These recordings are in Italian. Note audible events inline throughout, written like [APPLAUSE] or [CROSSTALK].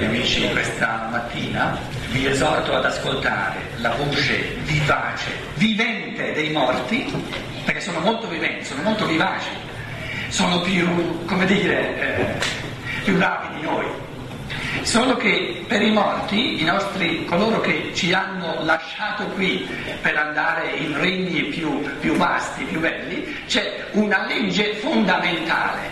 cari amici, questa mattina vi esorto ad ascoltare la voce vivace, vivente dei morti, perché sono molto viventi, sono molto vivaci, sono più, come dire, eh, più bravi di noi. Solo che per i morti, i nostri, coloro che ci hanno lasciato qui per andare in regni più, più vasti, più belli, c'è una legge fondamentale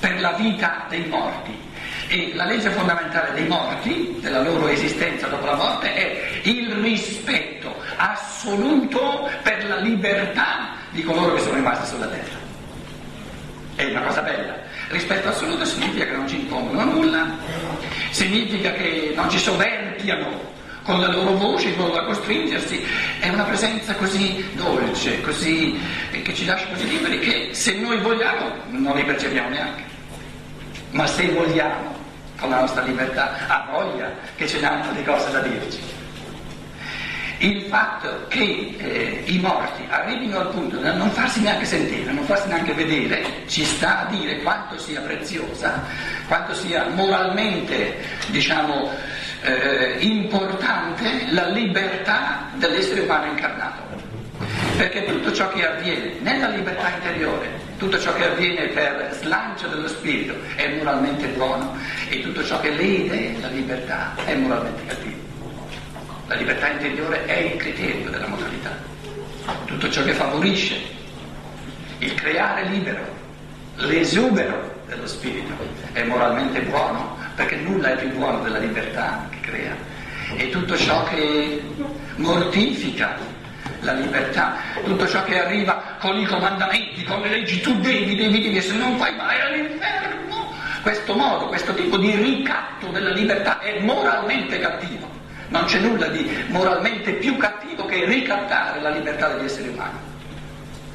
per la vita dei morti. E la legge fondamentale dei morti, della loro esistenza dopo la morte, è il rispetto assoluto per la libertà di coloro che sono rimasti sulla terra. È una cosa bella. Rispetto assoluto significa che non ci impongono nulla, significa che non ci soverchiano con la loro voce, in modo da costringersi, è una presenza così dolce, così, che ci lascia così liberi che se noi vogliamo non li percepiamo neanche. Ma se vogliamo, con la nostra libertà, ha voglia che ce ne hanno di cose da dirci. Il fatto che eh, i morti arrivino al punto da non farsi neanche sentire, non farsi neanche vedere, ci sta a dire quanto sia preziosa, quanto sia moralmente, diciamo, eh, importante la libertà dell'essere umano incarnato. Perché tutto ciò che avviene nella libertà interiore, tutto ciò che avviene per slancio dello spirito è moralmente buono e tutto ciò che lede la libertà è moralmente cattivo. La libertà interiore è il criterio della moralità. Tutto ciò che favorisce il creare libero, l'esubero dello spirito è moralmente buono perché nulla è più buono della libertà che crea. E tutto ciò che mortifica la libertà, tutto ciò che arriva con i comandamenti, con le leggi, tu devi, devi, devi, se non fai mai all'inferno. Questo modo, questo tipo di ricatto della libertà è moralmente cattivo. Non c'è nulla di moralmente più cattivo che ricattare la libertà degli esseri umani.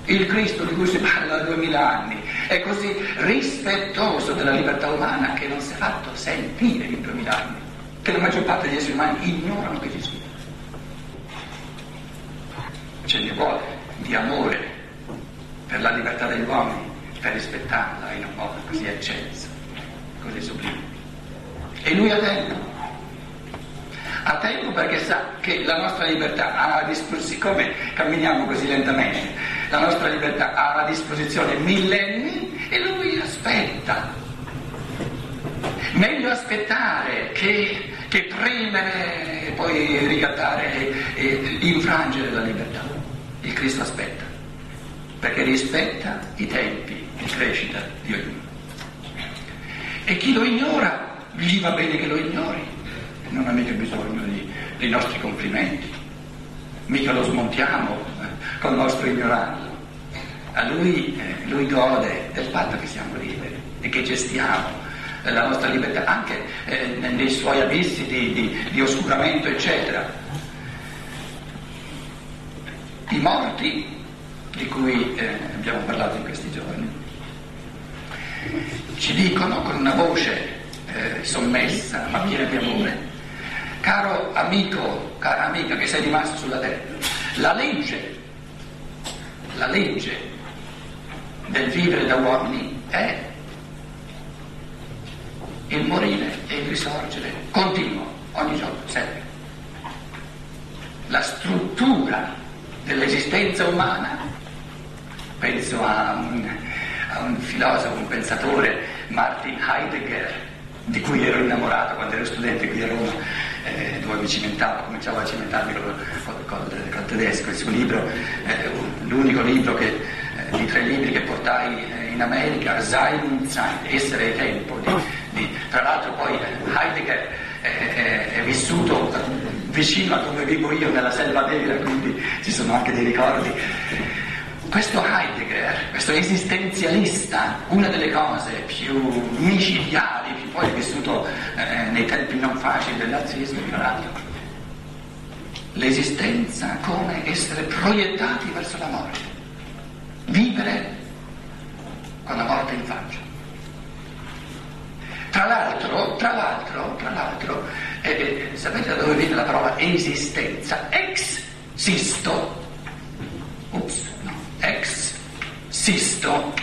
Il Cristo di cui si parla da duemila anni è così rispettoso della libertà umana che non si è fatto sentire in duemila anni, che la maggior parte degli esseri umani ignorano che ci sia. Ce ne vuole di amore per la libertà degli uomini, per rispettarla in un modo così eccelso, così sublime. E lui ha tempo ha tempo perché sa che la nostra libertà ha a disposizione, siccome camminiamo così lentamente, la nostra libertà ha a disposizione millenni e lui aspetta. Meglio aspettare che, che premere e poi ricattare e, e infrangere la libertà. Il Cristo aspetta, perché rispetta i tempi di crescita di ognuno. E chi lo ignora, gli va bene che lo ignori non ha mica bisogno di, dei nostri complimenti, mica lo smontiamo eh, col nostro ignorarlo. A lui, eh, lui gode del fatto che siamo liberi e che gestiamo eh, la nostra libertà anche eh, nei suoi abissi di, di, di oscuramento, eccetera. I morti di cui eh, abbiamo parlato in questi giorni ci dicono con una voce eh, sommessa ma piena di amore Caro amico, cara amica che sei rimasto sulla terra, la legge, la legge del vivere da uomini è il morire e il risorgere continuo, ogni giorno, sempre. La struttura dell'esistenza umana, penso a un, a un filosofo, un pensatore, Martin Heidegger, di cui ero innamorato quando ero studente qui a Roma, eh, dove mi cimentavo, cominciavo a cimentarmi col, col, col, col tedesco, il suo libro, eh, l'unico libro che, eh, di tre libri che portai eh, in America, Sein und Sein, Essere e Tempo, di, di, tra l'altro poi Heidegger è, è vissuto vicino a dove vivo io, nella selva nera, quindi ci sono anche dei ricordi. Questo Heidegger, questo esistenzialista, una delle cose più micidiali, più poi vissuto eh, nei tempi non facili del nazismo, ignorato, l'esistenza come essere proiettati verso la morte, vivere con la morte in faccia. Tra l'altro, tra l'altro, tra l'altro, eh, eh sapete da dove viene la parola esistenza? Ex sisto. Ups ex sisto.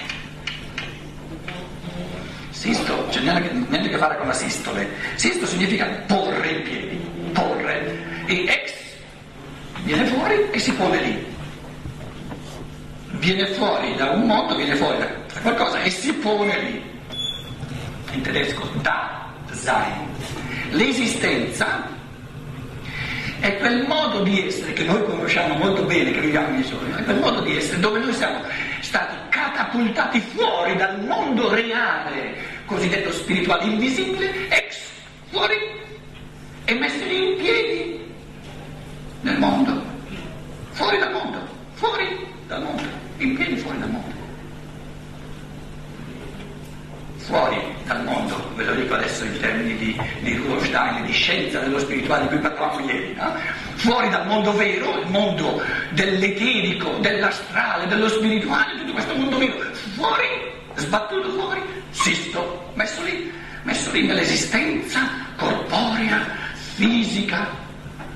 Sisto c'è niente, niente a che fare con la sistole. Sisto significa porre i piedi, porre. E ex viene fuori e si pone lì. Viene fuori da un mondo, viene fuori da qualcosa e si pone lì. In tedesco da sein. L'esistenza è quel modo di essere che noi conosciamo molto bene, che viviamo nei giorni, è quel modo di essere dove noi siamo stati catapultati fuori dal mondo reale, cosiddetto spirituale invisibile, ex, fuori e messi lì in piedi nel mondo, fuori dal mondo, fuori dal mondo, in piedi fuori dal mondo. Fuori dal mondo, ve lo dico adesso in termini di, di Rudolf Steiner, di scienza dello spirituale di cui parlavamo ieri, no? fuori dal mondo vero, il mondo dell'eterico, dell'astrale, dello spirituale, tutto questo mondo vero, fuori, sbattuto fuori, sisto, messo lì, messo lì nell'esistenza corporea, fisica,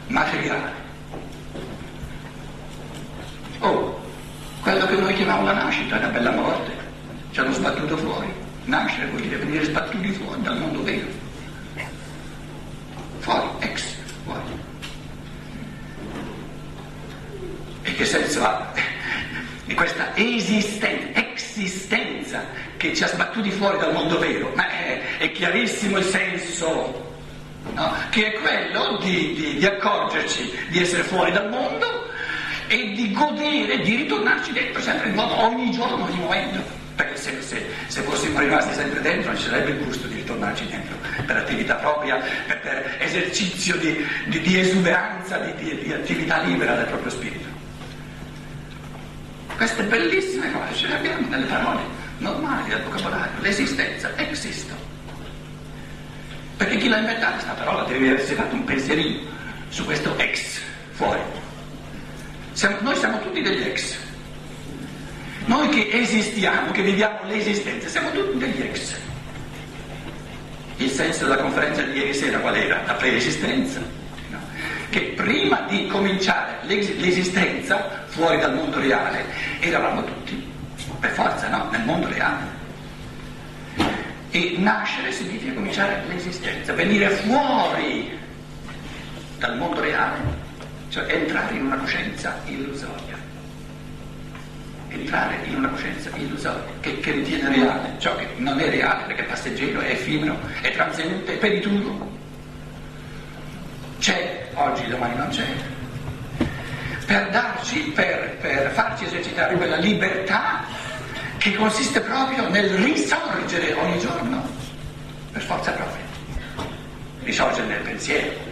materiale. Oh, quello che noi chiamiamo la nascita è una bella morte, ci hanno sbattuto fuori. Nascere vuol dire venire sbattuti fuori dal mondo vero. Fuori, ex, fuori. E che senso ha? E questa esistenza, esistenza che ci ha sbattuti fuori dal mondo vero, ma è, è chiarissimo il senso, no? che è quello di, di, di accorgerci di essere fuori dal mondo e di godere, di ritornarci dentro sempre in modo ogni giorno, ogni momento. Perché se, se, se, fossimo rimasti sempre dentro non ci sarebbe il gusto di ritornarci dentro per attività propria, per, per esercizio di, di, di esuberanza, di, di, attività libera del proprio spirito. Queste bellissime cose ce le abbiamo nelle parole normali del vocabolario, l'esistenza, existo. Perché chi l'ha inventata questa parola deve aversi fatto un pensierino su questo ex fuori. Siamo, noi siamo tutti degli ex. Noi che esistiamo, che viviamo l'esistenza, siamo tutti degli ex. Il senso della conferenza di ieri sera qual era? La preesistenza. No? Che prima di cominciare l'esistenza fuori dal mondo reale eravamo tutti, per forza, no? Nel mondo reale. E nascere significa cominciare l'esistenza, venire fuori dal mondo reale, cioè entrare in una coscienza illusoria entrare in una coscienza illusoria che, che ritiene reale ciò che non è reale perché è passeggero, è effimero, è transeunte, è perituro. C'è, oggi, domani non c'è. Per darci, per, per farci esercitare quella libertà che consiste proprio nel risorgere ogni giorno, per forza propria. Risorgere nel pensiero.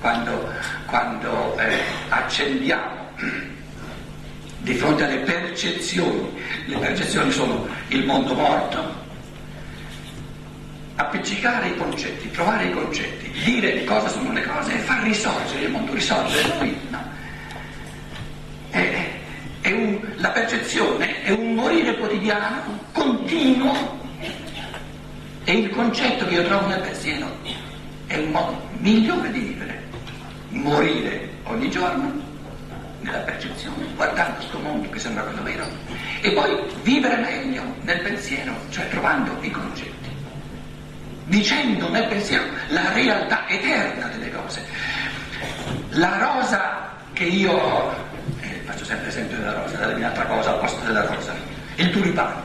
Quando, quando eh, accendiamo di fronte alle percezioni. Le percezioni sono il mondo morto, appiccicare i concetti, trovare i concetti, dire cosa sono le cose e far risorgere il mondo, risorgere noi. No. È, è un, la percezione è un morire quotidiano, continuo, e il concetto che io trovo nel pensiero è un modo migliore di vivere, morire ogni giorno nella percezione, guardando questo mondo che sembra quello vero, e poi vivere meglio nel pensiero, cioè trovando i concetti, dicendo nel pensiero la realtà eterna delle cose. La rosa che io ho, eh, faccio sempre esempio della rosa, datemi un'altra cosa al posto della rosa, il tulipano,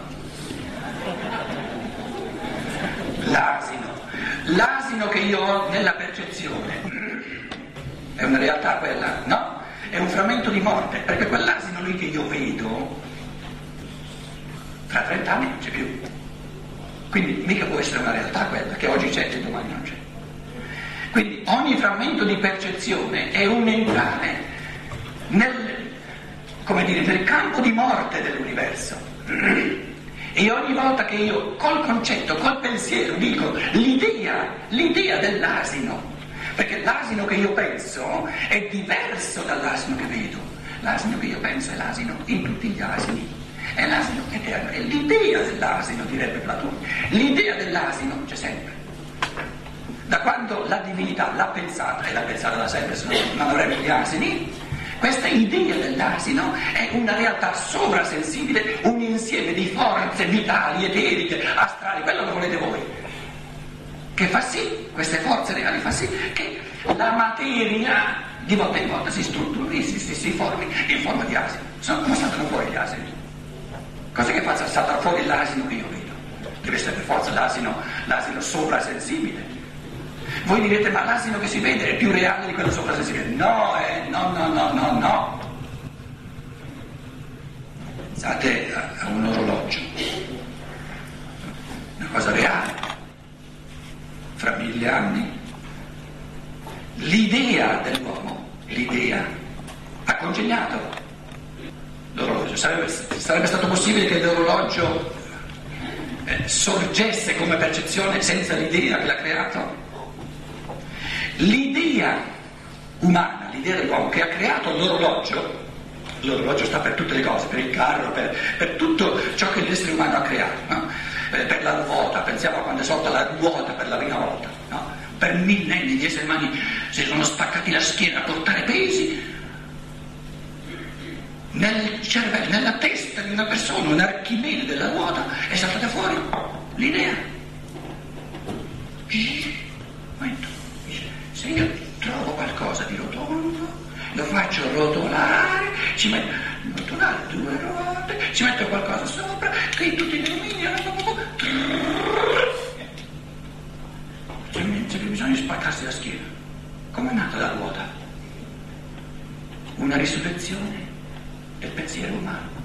l'asino, l'asino che io ho nella percezione, è una realtà quella, no? È un frammento di morte, perché quell'asino lì che io vedo, tra 30 anni non c'è più. Quindi mica può essere una realtà quella che oggi c'è e domani non c'è. Quindi ogni frammento di percezione è un entrare nel, dire, nel campo di morte dell'universo. E ogni volta che io col concetto, col pensiero dico l'idea, l'idea dell'asino, perché l'asino che io penso è diverso dall'asino che vedo. L'asino che io penso è l'asino in tutti gli asini. È l'asino eterno, è l'idea dell'asino, direbbe Platone. L'idea dell'asino c'è sempre. Da quando la divinità l'ha pensata, e l'ha pensata da sempre, se no non avrebbe gli asini, questa idea dell'asino è una realtà sovrasensibile, un insieme di forze vitali, eteriche, astrali, quello che volete voi che fa sì, queste forze reali fa sì che la materia di volta in volta si strutturi, si, si, si formi in forma di asino. Sono, come saltano fuori gli asini? Cosa che fa saltare fuori l'asino che io vedo? Deve essere per forza l'asino, l'asino soprasensibile. Voi direte, ma l'asino che si vede è più reale di quello soprasensibile. No, eh, no, no, no, no, no. Pensate a un orologio, una cosa reale, fra mille anni. L'idea dell'uomo, l'idea, ha congegnato l'orologio. Sarebbe, sarebbe stato possibile che l'orologio eh, sorgesse come percezione senza l'idea che l'ha creato? L'idea umana, l'idea dell'uomo che ha creato l'orologio, l'orologio sta per tutte le cose, per il carro, per, per tutto ciò che l'essere umano ha creato, no? Eh, per la ruota, pensiamo a quando è sorta la ruota per la prima volta, no? per millenni gli esseri umani si sono spaccati la schiena a portare pesi, nel cervello, nella testa di una persona, un archimede della ruota, è saltata fuori l'idea. Se io trovo qualcosa di rotondo, lo faccio rotolare, ci metto, rotolare due ruote, ci metto qualcosa sopra, qui tutti gli alluminio, c'è più bisogno di spaccarsi la schiena. Come è nata la ruota? Una risurrezione del pensiero umano.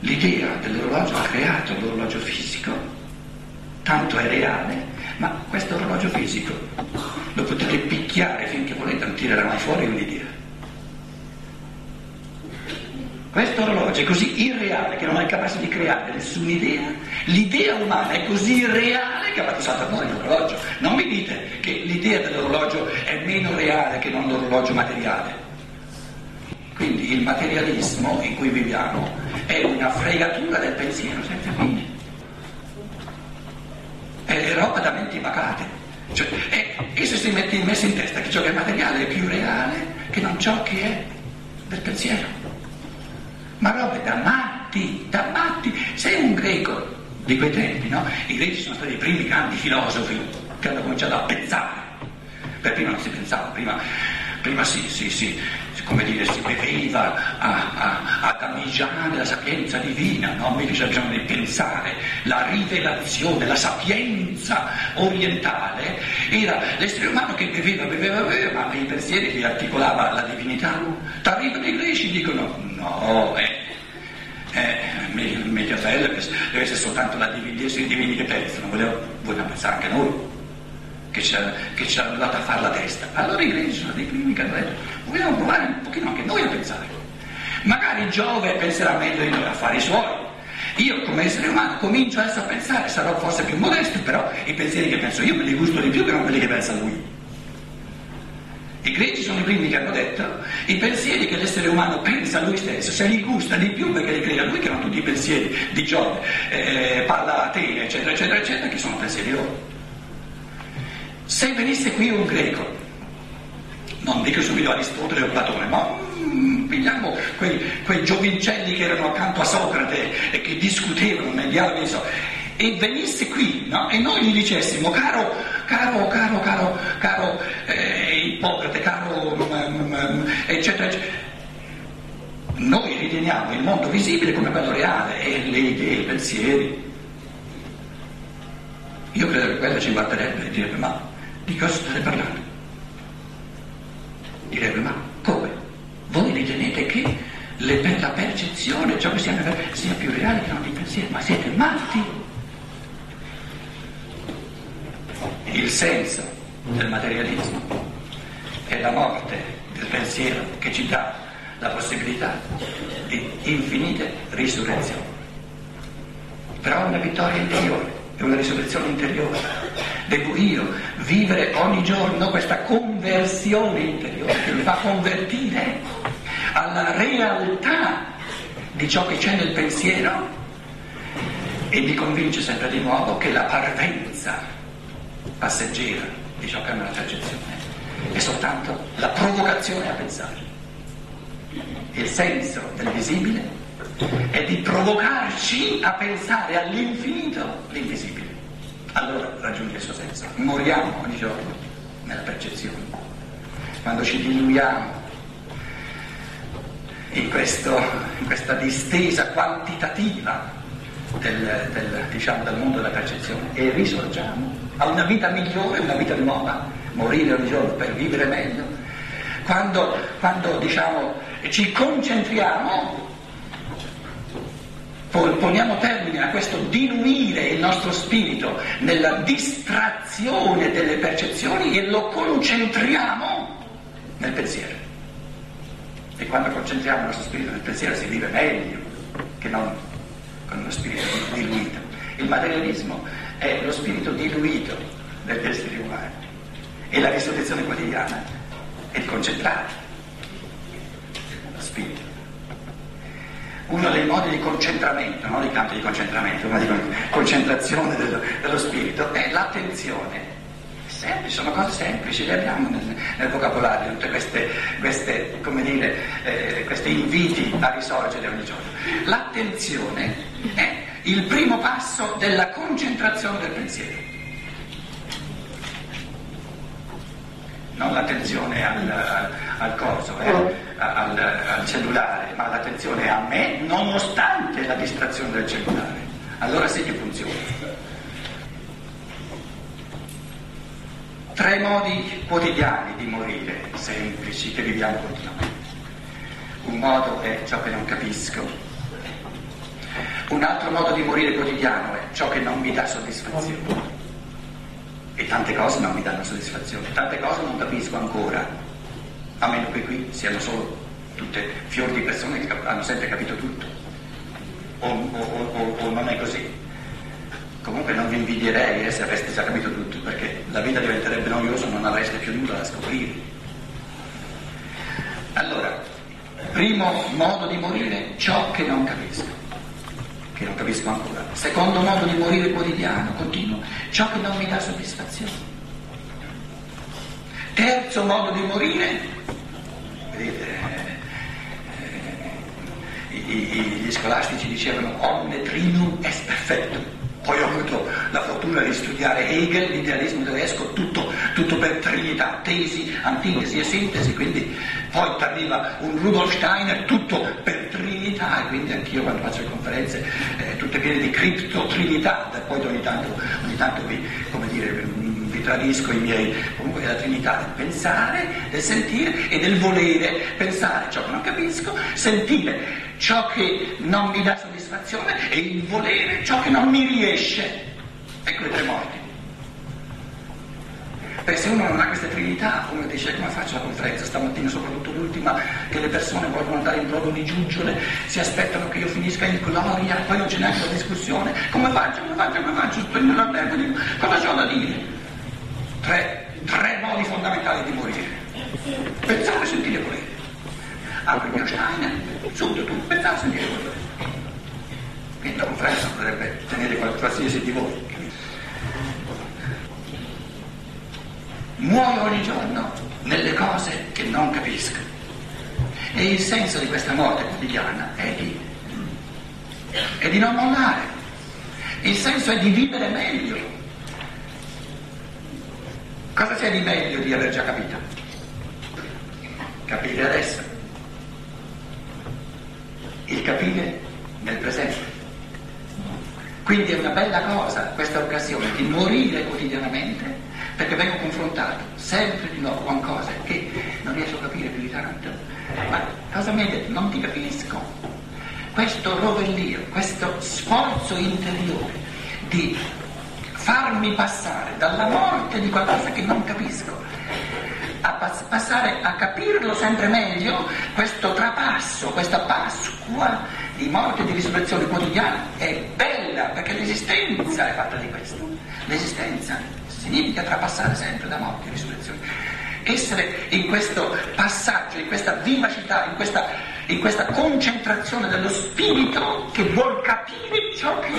L'idea dell'orologio ha creato l'orologio fisico, tanto è reale, ma questo orologio fisico lo potete picchiare finché volete, non tirerà mai fuori un'idea. Questo orologio è così irreale che non è capace di creare nessun'idea. L'idea umana è così irreale che ha fatto saltare fuori l'orologio. Non mi dite che l'idea dell'orologio è meno reale che non l'orologio materiale. Quindi il materialismo in cui viviamo è una fregatura del pensiero senza fine. È roba da menti macate. Cioè, è, esso si mette in messo in testa che ciò che è materiale è più reale che non ciò che è del pensiero. Ma robe da matti, da matti. Sei un greco di quei tempi, no? I greci sono stati i primi grandi filosofi che hanno cominciato a pensare. Per prima non si pensava, prima, prima si, si, si come dire, si beveva a, a, a damigiare la sapienza divina, no? invece bisogno di pensare, la rivelazione, la sapienza orientale era l'essere umano che beveva, beveva, beveva, ma i pensieri che articolava la divinità. T'arrivano i greci dicono no, eh, eh, meglio bello deve essere soltanto la divinità, i divini che pensano, vogliamo pensare anche noi che ci, che ci hanno dato a fare la testa. Allora i greci sono dei primi che hanno detto, vogliamo provare un pochino anche noi a pensare. Magari Giove penserà meglio di noi a fare i suoi. Io come essere umano comincio adesso a pensare, sarò forse più modesto, però i pensieri che penso io me li gusto di più che non quelli che pensa lui. I greci sono i primi che hanno detto i pensieri che l'essere umano pensa a lui stesso, se li gusta di più perché li crea lui, che erano tutti i pensieri di Giove, eh, parla a te, eccetera, eccetera, eccetera, che sono pensieri loro. Se venisse qui un greco, non dico subito Aristotele o Platone, ma mm, pigliamo quei, quei, giovincelli che erano accanto a Socrate e che discutevano negli dialoghi, so, e venisse qui no? e noi gli dicessimo, caro, caro, caro, caro, caro eh, Ippocrate, caro, mm, mm, eccetera, eccetera. Noi riteniamo il mondo visibile come quello reale e le idee, i pensieri. Io credo che quello ci guarderebbe e direbbe ma di cosa state parlando? Direbbe, ma come? Voi ritenete che le, la percezione, ciò che siamo sia più reale che non il pensiero, ma siete matti? Il senso del materialismo è la morte del pensiero che ci dà la possibilità di infinite risurrezioni. Però è una vittoria interiore, è una risurrezione interiore. Devo io vivere ogni giorno questa conversione interiore che mi fa convertire alla realtà di ciò che c'è nel pensiero e mi convince sempre di nuovo che la parvenza passeggera di ciò che è una percezione è soltanto la provocazione a pensare. Il senso del visibile è di provocarci a pensare all'infinito l'invisibile. Allora raggiunge il suo senso. Moriamo ogni giorno nella percezione. Quando ci diluiamo in, questo, in questa distesa quantitativa del, del, diciamo, del mondo della percezione e risorgiamo a una vita migliore, una vita nuova, morire ogni giorno per vivere meglio. Quando, quando diciamo, ci concentriamo, poniamo termine a questo diluire il nostro spirito nella distrazione delle percezioni e lo concentriamo nel pensiero. E quando concentriamo il nostro spirito nel pensiero si vive meglio che non con uno spirito diluito. Il materialismo è lo spirito diluito degli esseri umani e la risurrezione quotidiana è il concentrato, lo spirito. Uno dei modi di concentramento, non di tanto di concentramento, ma di concentrazione dello, dello spirito, è l'attenzione semplici, sono cose semplici, le abbiamo nel, nel vocabolario, tutte queste, queste, dire, eh, questi inviti a risorgere ogni giorno. L'attenzione è il primo passo della concentrazione del pensiero. Non l'attenzione al, al, al corso, eh, al, al cellulare, ma l'attenzione a me nonostante la distrazione del cellulare. Allora sì che funziona. Tre modi quotidiani di morire, semplici, che viviamo continuamente. Un modo è ciò che non capisco. Un altro modo di morire quotidiano è ciò che non mi dà soddisfazione. E tante cose non mi danno soddisfazione, tante cose non capisco ancora, a meno che qui siano solo tutte fior di persone che hanno sempre capito tutto. O, o, o, o non è così. Comunque non vi invidierei eh, se avreste già capito tutto, perché la vita diventerebbe noiosa e non avreste più nulla da scoprire. Allora, primo modo di morire, ciò che non capisco, che non capisco ancora. Secondo modo di morire quotidiano, continuo, ciò che non mi dà soddisfazione. Terzo modo di morire, gli scolastici dicevano omne trinum est perfetto poi ho avuto la fortuna di studiare Hegel, l'idealismo tedesco, tutto, tutto per trinità, tesi, antitesi e sintesi, quindi poi arriva un Rudolf Steiner, tutto per trinità, e quindi anch'io quando faccio le conferenze, eh, tutte piene di criptotrinità, poi ogni tanto, ogni tanto vi, come dire, tradisco i miei, comunque la trinità del pensare, del sentire e del volere, pensare ciò che non capisco, sentire ciò che non mi dà soddisfazione e il volere ciò che non mi riesce. Ecco i tre morti. Perché se uno non ha questa trinità, uno dice come faccio la conferenza stamattina, soprattutto l'ultima, che le persone vogliono andare in brodo di giuggiole, si aspettano che io finisca in gloria, poi non c'è neanche la discussione, come faccio, come faccio, come faccio, spendo l'albergo, dico, cosa ho da dire? Tre, tre modi fondamentali di morire. Pensare, sentire, volere mio Steiner, subito tu, pensate a sentire quello. Quindi la conferenza potrebbe tenere qualsiasi di voi. Muoio ogni giorno nelle cose che non capisco. E il senso di questa morte quotidiana è di, è di non mollare. Il senso è di vivere meglio. Cosa c'è di meglio di aver già capito? Capire adesso il capire nel presente. Quindi è una bella cosa questa occasione di morire quotidianamente perché vengo confrontato sempre di nuovo con cose che non riesco a capire più di tanto. Ma cosa mi hai detto? Non ti capisco. Questo rovellio, questo sforzo interiore di farmi passare dalla morte di qualcosa che non capisco a pass- passare a capirlo sempre meglio, questo trapasso, questa Pasqua di morte e di risurrezione quotidiana è bella perché l'esistenza è fatta di questo. L'esistenza significa trapassare sempre da morte e risurrezione. Essere in questo passaggio, in questa vivacità, in questa, in questa concentrazione dello spirito che vuol capire ciò che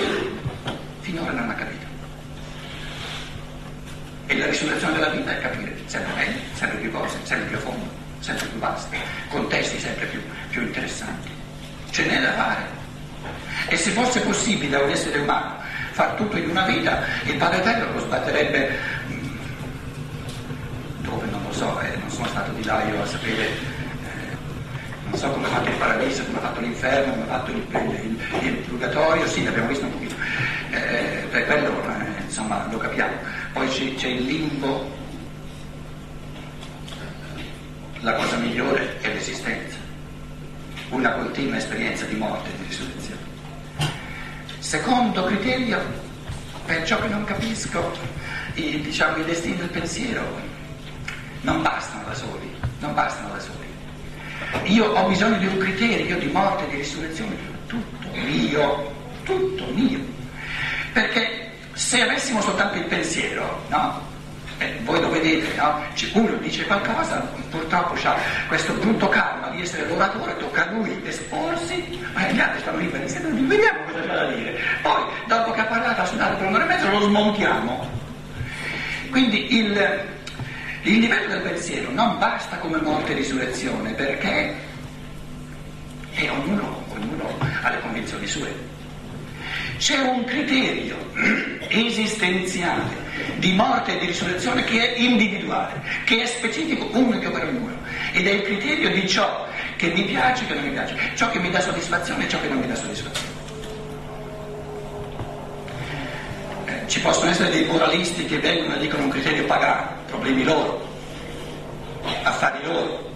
finora non ha capito. E la risurrezione della vita è capire sempre meglio, sempre più cose, sempre più a fondo, sempre più vaste, contesti sempre più, più interessanti. Ce n'è da fare. E se fosse possibile a un essere umano far tutto in una vita, il Padre Eterno lo sbatterebbe mm, dove non lo so, eh, non sono stato di là io a sapere, eh, non so come ha fatto il paradiso, come ha fatto l'inferno, come ha fatto il, il, il, il purgatorio, sì, l'abbiamo visto un pochino, eh, per quello eh, insomma lo capiamo. Poi c'è, c'è il limbo, la cosa migliore è l'esistenza, una continua esperienza di morte e di risurrezione. Secondo criterio, per ciò che non capisco, i, diciamo, i destini del pensiero non bastano da soli, non bastano da soli. Io ho bisogno di un criterio di morte e di risurrezione, tutto mio, tutto mio. Perché se avessimo soltanto il pensiero, no? Eh, voi lo vedete, no? Uno dice qualcosa, purtroppo ha questo brutto karma di essere l'oratore, tocca a lui esporsi, ma gli altri stanno lì per insieme, vediamo cosa c'è da dire. Poi, dopo che ha parlato, ha suonato per un'ora e mezzo, lo smontiamo. Quindi il, il livello del pensiero non basta come morte e risurrezione, perché e ognuno, ognuno ha le convinzioni sue. C'è un criterio [CLEARS THROAT] esistenziale di morte e di risurrezione che è individuale, che è specifico, unico per ognuno, ed è il criterio di ciò che mi piace e che non mi piace, ciò che mi dà soddisfazione e ciò che non mi dà soddisfazione. Eh, ci possono essere dei moralisti che vengono e dicono un criterio pagano, problemi loro, affari loro,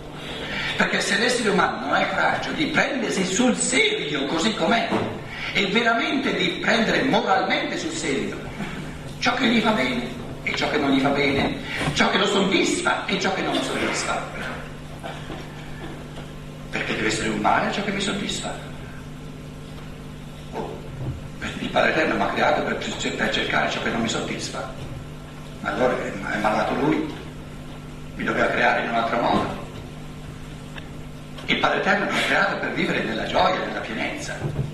perché se l'essere umano non ha il coraggio di prendersi sul serio così com'è, e veramente di prendere moralmente sul serio ciò che gli fa bene e ciò che non gli fa bene, ciò che lo soddisfa e ciò che non lo soddisfa. Perché deve essere un male ciò che mi soddisfa. Oh, il Padre Eterno mi ha creato per, per cercare ciò che non mi soddisfa. Allora è malato lui, mi doveva creare in un altro modo. Il Padre Eterno mi ha creato per vivere nella gioia, nella pienezza.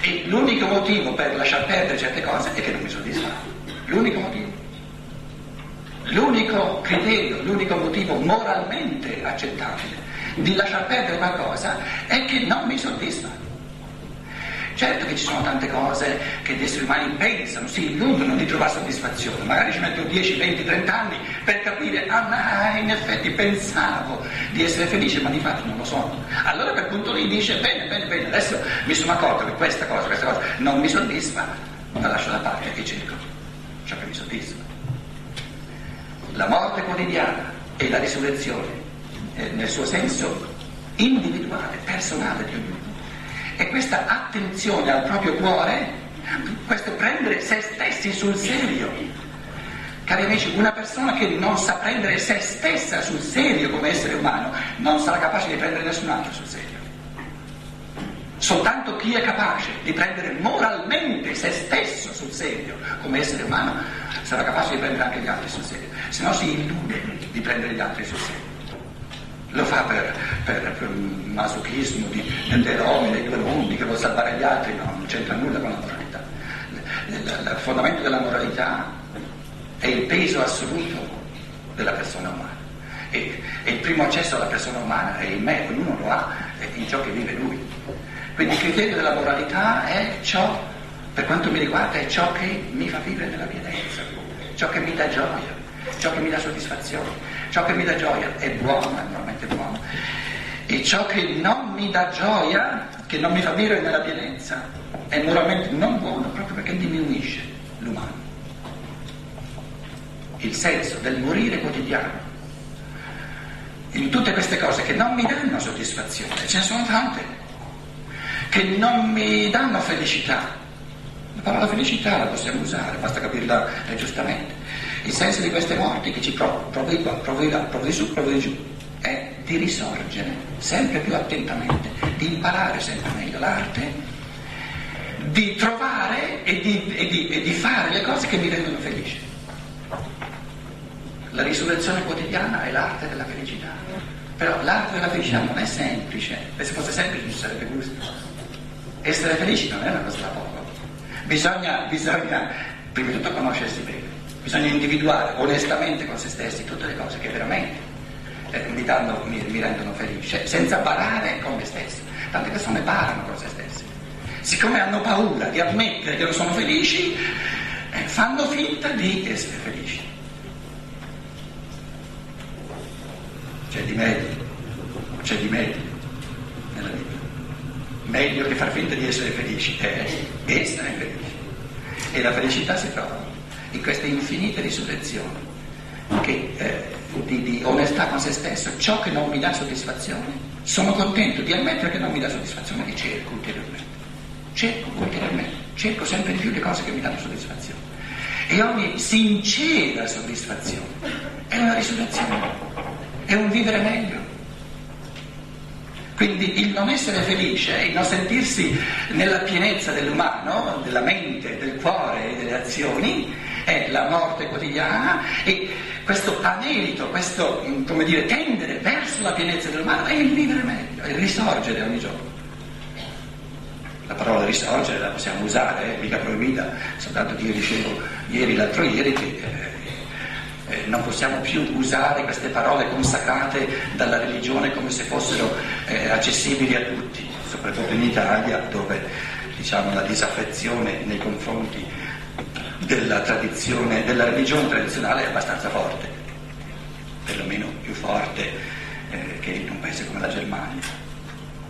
E l'unico motivo per lasciar perdere certe cose è che non mi soddisfa. L'unico motivo. L'unico criterio, l'unico motivo moralmente accettabile di lasciar perdere qualcosa è che non mi soddisfa. Certo che ci sono tante cose che gli esseri umani pensano, si illudono di trovare soddisfazione, magari ci metto 10, 20, 30 anni per capire, ah ma in effetti pensavo di essere felice, ma di fatto non lo sono. Allora quel punto lì dice, bene, bene, bene, adesso mi sono accorto che questa cosa, questa cosa non mi soddisfa, la lascio da parte e cerco ciò che mi soddisfa. La morte quotidiana e la risurrezione, eh, nel suo senso individuale, personale di ognuno e questa attenzione al proprio cuore, questo prendere se stessi sul serio. Cari amici, una persona che non sa prendere se stessa sul serio come essere umano non sarà capace di prendere nessun altro sul serio. Soltanto chi è capace di prendere moralmente se stesso sul serio come essere umano sarà capace di prendere anche gli altri sul serio, se no si illude di prendere gli altri sul serio lo fa per, per, per masochismo di, dell'eroe, dei due mondi che vuole salvare gli altri, no, non c'entra nulla con la moralità. Il fondamento della moralità è il peso assoluto della persona umana. E, e, il primo accesso alla persona umana è in me, ognuno lo ha, in ciò che vive lui. Quindi il criterio della moralità è ciò, per quanto mi riguarda, è ciò che mi fa vivere nella pienezza, ciò che mi dà gioia, ciò che mi dà soddisfazione. Ciò che mi dà gioia è buono, è normalmente buono. E ciò che non mi dà gioia, che non mi fa vivere nella pienezza, è moralmente non buono proprio perché diminuisce l'umano. Il senso del morire quotidiano. In tutte queste cose che non mi danno soddisfazione, ce ne sono tante, che non mi danno felicità. La parola felicità la possiamo usare, basta capirla giustamente il senso di queste morti che ci là, provi su, provi giù, è di risorgere sempre più attentamente, di imparare sempre meglio l'arte, di trovare e di, e di, e di fare le cose che mi rendono felice. La risurrezione quotidiana è l'arte della felicità. Però l'arte della felicità non è semplice, e se fosse semplice ci sarebbe gusto. Essere felici non è una cosa da poco. Bisogna, bisogna prima di tutto conoscersi bene Bisogna individuare onestamente con se stessi tutte le cose che veramente eh, mi, danno, mi, mi, rendono felice, senza barare con me stesso. Tante persone barano con se stesse, siccome hanno paura di ammettere che non sono felici, eh, fanno finta di essere felici. C'è di meglio, c'è di meglio nella vita. Meglio che far finta di essere felici è essere felici. E la felicità si trova in queste infinite risurrezioni che, eh, di, di onestà con se stesso, ciò che non mi dà soddisfazione, sono contento di ammettere che non mi dà soddisfazione e cerco ulteriormente. Cerco ulteriormente, cerco sempre di più le cose che mi danno soddisfazione. E ogni sincera soddisfazione è una risurrezione, è un vivere meglio. Quindi il non essere felice, il non sentirsi nella pienezza dell'umano, della mente, del cuore e delle azioni, è la morte quotidiana e questo anelito, questo come dire, tendere verso la pienezza dell'umano è il vivere meglio, è il risorgere ogni giorno. La parola risorgere la possiamo usare, è mica proibita, soltanto che io dicevo ieri, l'altro ieri, che eh, eh, non possiamo più usare queste parole consacrate dalla religione come se fossero eh, accessibili a tutti, soprattutto in Italia dove diciamo, la disaffezione nei confronti della tradizione, della religione tradizionale è abbastanza forte, perlomeno più forte eh, che in un paese come la Germania.